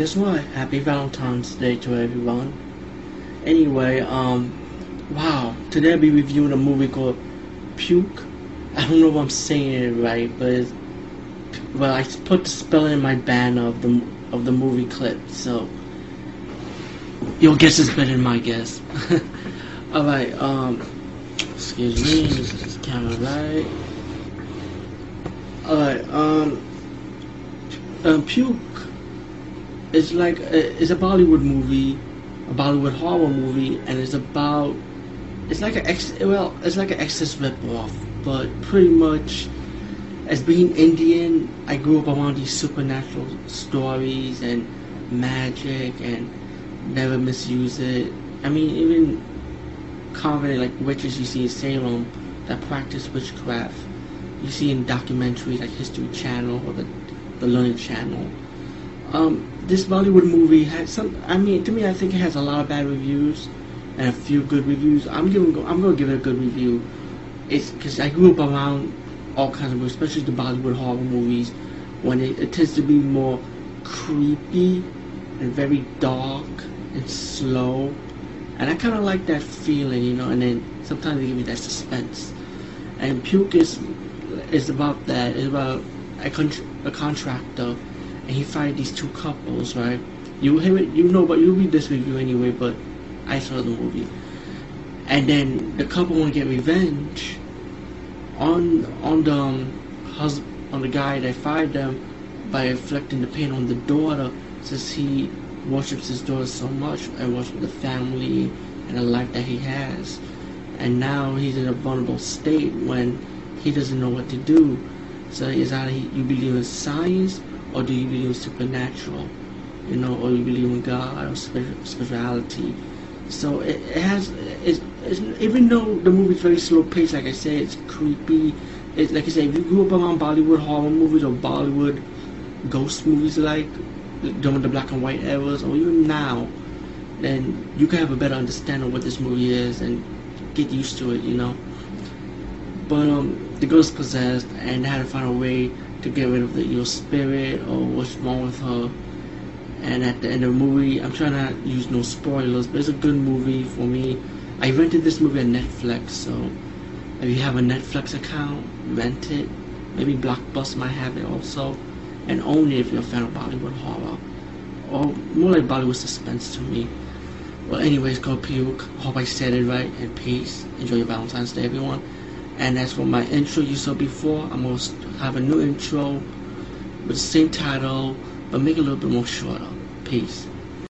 Guess what? Happy Valentine's Day to everyone. Anyway, um, wow, today I'll be reviewing a movie called Puke. I don't know if I'm saying it right, but it's, well, I put the spelling in my banner of the of the movie clip, so your guess is better than my guess. All right, um, excuse me, this is camera right. All right, um, um, Puke is like uh, it's a Bollywood movie, a Bollywood horror movie, and it's about it's like an ex well, it's like an Exorcist ripoff, but pretty much as being Indian, I grew up around these supernatural stories and magic and never misuse it. I mean, even common like witches you see in Salem that practice witchcraft, you see in documentaries like History Channel or the the Learning Channel. Um, this Bollywood movie has some. I mean, to me, I think it has a lot of bad reviews and a few good reviews. I'm giving. I'm going to give it a good review. It's because I grew up around all kinds of movies, especially the Bollywood horror movies, when it, it tends to be more creepy and very dark and slow. And I kind of like that feeling, you know, and then sometimes they give me that suspense. And Puke is, is about that. It's about a, con- a contractor, and he fired these two couples, right? You it, you know, but you read this review anyway, but I saw the movie. And then the couple want to get revenge on on the um, husband on the guy that fired them by inflicting the pain on the daughter since he worships his daughter so much and worships the family and the life that he has and now he's in a vulnerable state when he doesn't know what to do so is either you believe in science or do you believe in supernatural you know or you believe in god or spirituality so it, has it's, it's, even though the movie's very slow paced, like I said, it's creepy. It's like I said, if you grew up around Bollywood horror movies or Bollywood ghost movies, like during the black and white eras, or even now, then you can have a better understanding of what this movie is and get used to it, you know. But um, the girl's possessed and had to find a way to get rid of the evil spirit or what's wrong with her and at the end of the movie, I'm trying to use no spoilers, but it's a good movie for me. I rented this movie on Netflix, so if you have a Netflix account, rent it. Maybe Blockbuster might have it also, and own it if you're a fan of Bollywood horror, or more like Bollywood suspense to me. Well, anyways, go puke. Hope I said it right, and peace. Enjoy your Valentine's Day, everyone. And as for my intro you saw before, I'm going to have a new intro with the same title but make it a little bit more shorter. Peace.